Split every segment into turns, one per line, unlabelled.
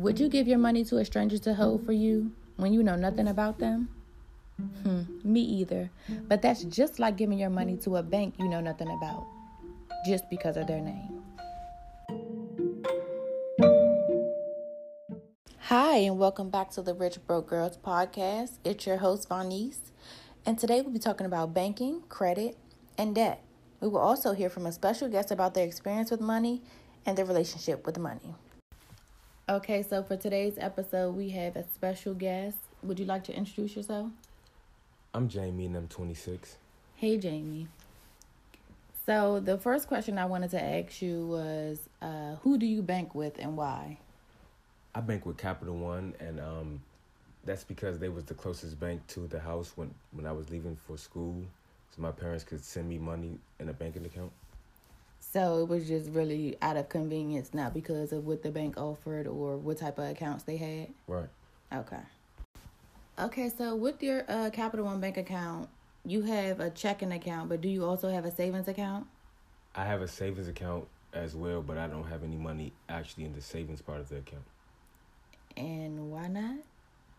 Would you give your money to a stranger to hold for you when you know nothing about them? Hmm, me either. But that's just like giving your money to a bank you know nothing about just because of their name. Hi, and welcome back to the Rich Broke Girls podcast. It's your host, Vanice, and today we'll be talking about banking, credit, and debt. We will also hear from a special guest about their experience with money and their relationship with money. Okay, so for today's episode, we have a special guest. Would you like to introduce yourself?
I'm Jamie, and I'm 26.
Hey, Jamie. So the first question I wanted to ask you was, uh, who do you bank with and why?
I bank with Capital One, and um, that's because they was the closest bank to the house when when I was leaving for school, so my parents could send me money in a banking account.
So it was just really out of convenience, not because of what the bank offered or what type of accounts they had.
Right.
Okay. Okay, so with your uh, Capital One bank account, you have a checking account, but do you also have a savings account?
I have a savings account as well, but I don't have any money actually in the savings part of the account.
And why not?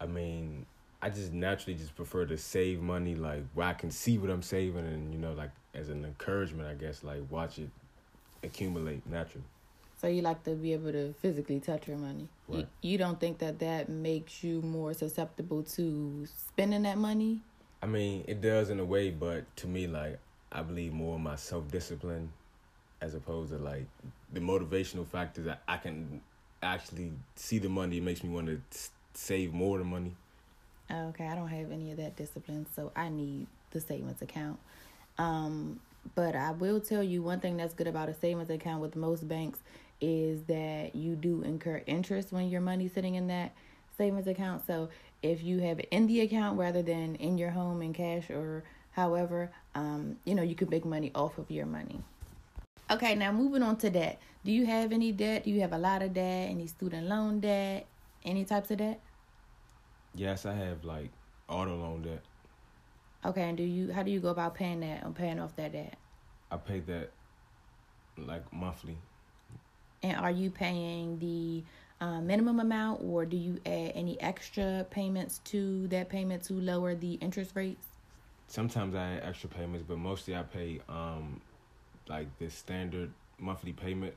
I mean, I just naturally just prefer to save money like where I can see what I'm saving and you know like as an encouragement, I guess like watch it accumulate naturally.
So you like to be able to physically touch your money.
Right.
You, you don't think that that makes you more susceptible to spending that money?
I mean, it does in a way, but to me, like I believe more in my self discipline, as opposed to like the motivational factors. that I can actually see the money. It makes me want to save more of the money.
Okay, I don't have any of that discipline, so I need the savings account. Um, but I will tell you one thing that's good about a savings account with most banks is that you do incur interest when your money's sitting in that savings account. So if you have it in the account rather than in your home in cash or however, um, you know, you can make money off of your money. Okay, now moving on to debt. Do you have any debt? Do you have a lot of debt? Any student loan debt? Any types of debt?
Yes, I have like auto loan debt.
Okay, and do you how do you go about paying that and paying off that debt?
I pay that like monthly.
And are you paying the uh, minimum amount, or do you add any extra payments to that payment to lower the interest rates?
Sometimes I add extra payments, but mostly I pay um like the standard monthly payment.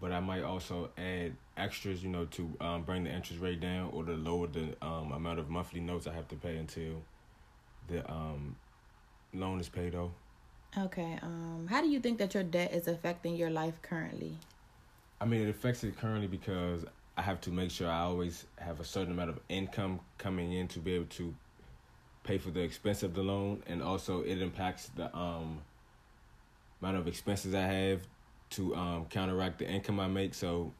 But I might also add extras, you know, to um, bring the interest rate down or to lower the um, amount of monthly notes I have to pay until the um, loan is paid off.
Okay. Um, how do you think that your debt is affecting your life currently?
I mean, it affects it currently because I have to make sure I always have a certain amount of income coming in to be able to pay for the expense of the loan, and also it impacts the um amount of expenses I have to um counteract the income I make. So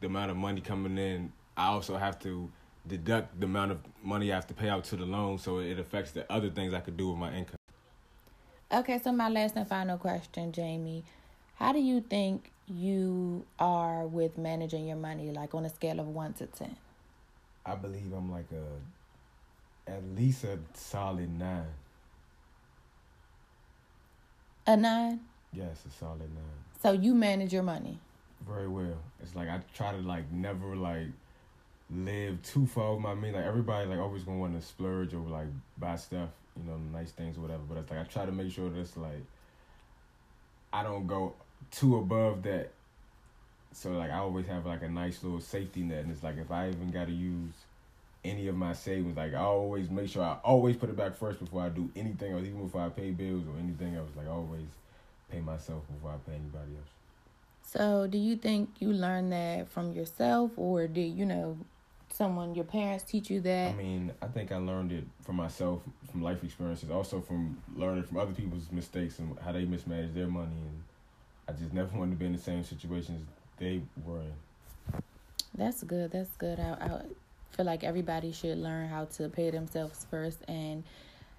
the amount of money coming in, I also have to deduct the amount of money I have to pay out to the loan, so it affects the other things I could do with my income.
Okay, so my last and final question, Jamie. How do you think you are with managing your money, like on a scale of one to ten?
I believe I'm like a at least a solid nine.
A nine?
Yes, a solid nine.
So you manage your money.
Very well. It's like I try to like never like live too far with my means. Like everybody like always gonna want to splurge or like buy stuff, you know, nice things or whatever. But it's like I try to make sure that's like I don't go too above that. So like I always have like a nice little safety net, and it's like if I even got to use any of my savings, like I always make sure I always put it back first before I do anything else, even before I pay bills or anything else. Like I always pay myself before I pay anybody else.
So, do you think you learned that from yourself, or did you know someone, your parents, teach you that?
I mean, I think I learned it from myself, from life experiences, also from learning from other people's mistakes and how they mismanage their money, and I just never wanted to be in the same situations they were in.
That's good. That's good. I, I feel like everybody should learn how to pay themselves first and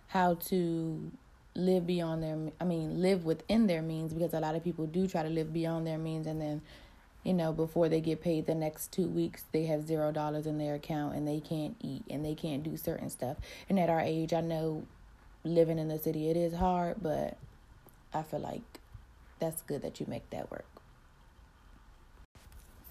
how to live beyond their I mean live within their means because a lot of people do try to live beyond their means and then you know before they get paid the next 2 weeks they have 0 dollars in their account and they can't eat and they can't do certain stuff. And at our age I know living in the city it is hard but I feel like that's good that you make that work.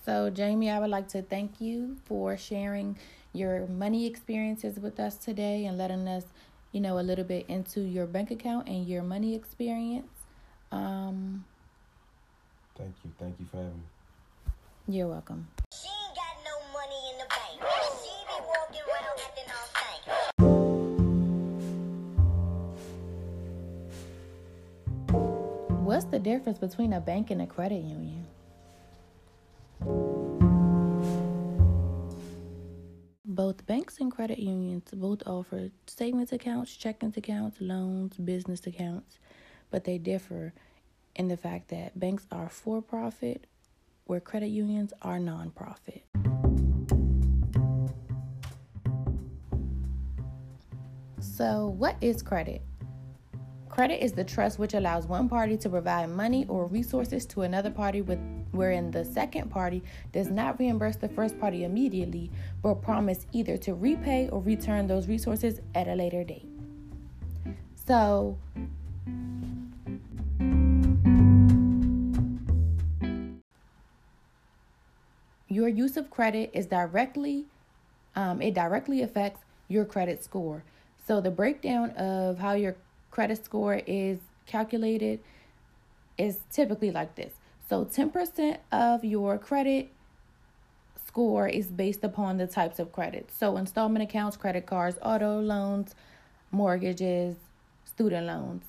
So, Jamie, I would like to thank you for sharing your money experiences with us today and letting us, you know, a little bit into your bank account and your money experience. Um,
thank you. Thank you for having me.
You're welcome. She ain't got no money in the bank. She be walking around acting all stank. What's the difference between a bank and a credit union? Both banks and credit unions both offer savings accounts, checking accounts, loans, business accounts, but they differ in the fact that banks are for profit where credit unions are nonprofit. So, what is credit? Credit is the trust which allows one party to provide money or resources to another party with wherein the second party does not reimburse the first party immediately but promise either to repay or return those resources at a later date. So, your use of credit is directly um, it directly affects your credit score. So the breakdown of how your credit score is calculated is typically like this. So 10% of your credit score is based upon the types of credit. So installment accounts, credit cards, auto loans, mortgages, student loans.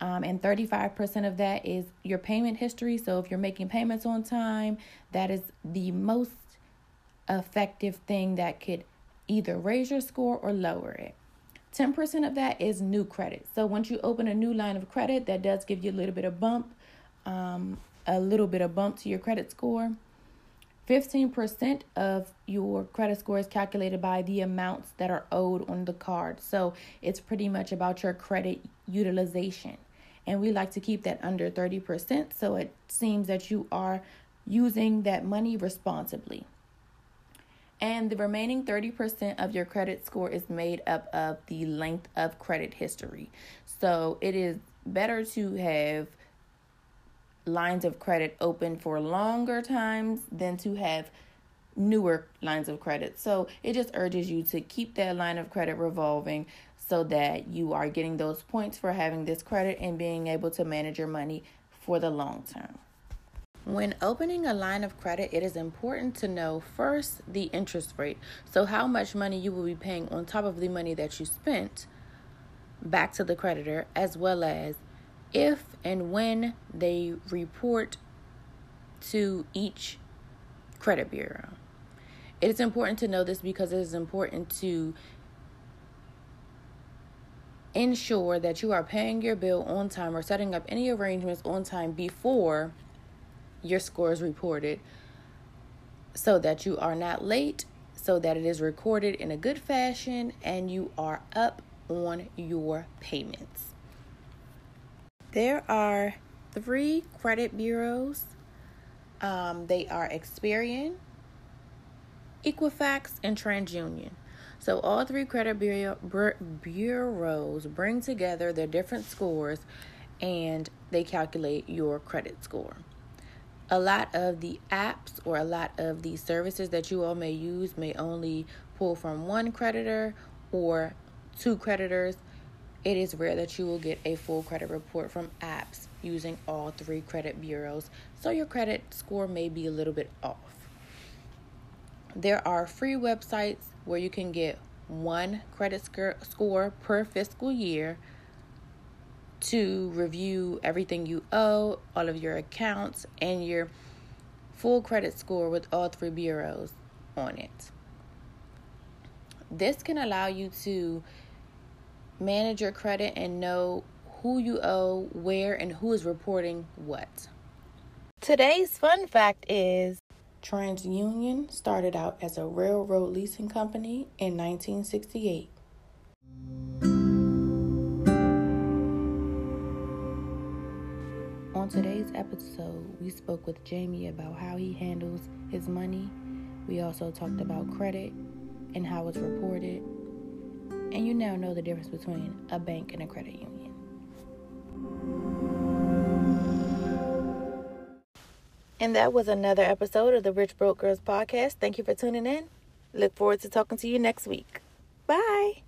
Um, and 35% of that is your payment history. So if you're making payments on time, that is the most effective thing that could either raise your score or lower it. 10% of that is new credit. So once you open a new line of credit, that does give you a little bit of bump, um, a little bit of bump to your credit score. 15% of your credit score is calculated by the amounts that are owed on the card. So it's pretty much about your credit utilization. And we like to keep that under 30%. So it seems that you are using that money responsibly. And the remaining 30% of your credit score is made up of the length of credit history. So it is better to have lines of credit open for longer times than to have newer lines of credit. So it just urges you to keep that line of credit revolving so that you are getting those points for having this credit and being able to manage your money for the long term. When opening a line of credit, it is important to know first the interest rate. So, how much money you will be paying on top of the money that you spent back to the creditor, as well as if and when they report to each credit bureau. It is important to know this because it is important to ensure that you are paying your bill on time or setting up any arrangements on time before your score is reported so that you are not late, so that it is recorded in a good fashion, and you are up on your payments. There are three credit bureaus. Um, they are Experian, Equifax, and TransUnion. So all three credit bureau, bureaus bring together their different scores and they calculate your credit score a lot of the apps or a lot of the services that you all may use may only pull from one creditor or two creditors. It is rare that you will get a full credit report from apps using all three credit bureaus, so your credit score may be a little bit off. There are free websites where you can get one credit score per fiscal year to review everything you owe, all of your accounts, and your full credit score with all three bureaus on it. This can allow you to manage your credit and know who you owe, where, and who is reporting what. Today's fun fact is TransUnion started out as a railroad leasing company in 1968. On today's episode, we spoke with Jamie about how he handles his money. We also talked about credit and how it's reported. And you now know the difference between a bank and a credit union. And that was another episode of the Rich Broke Girls podcast. Thank you for tuning in. Look forward to talking to you next week. Bye.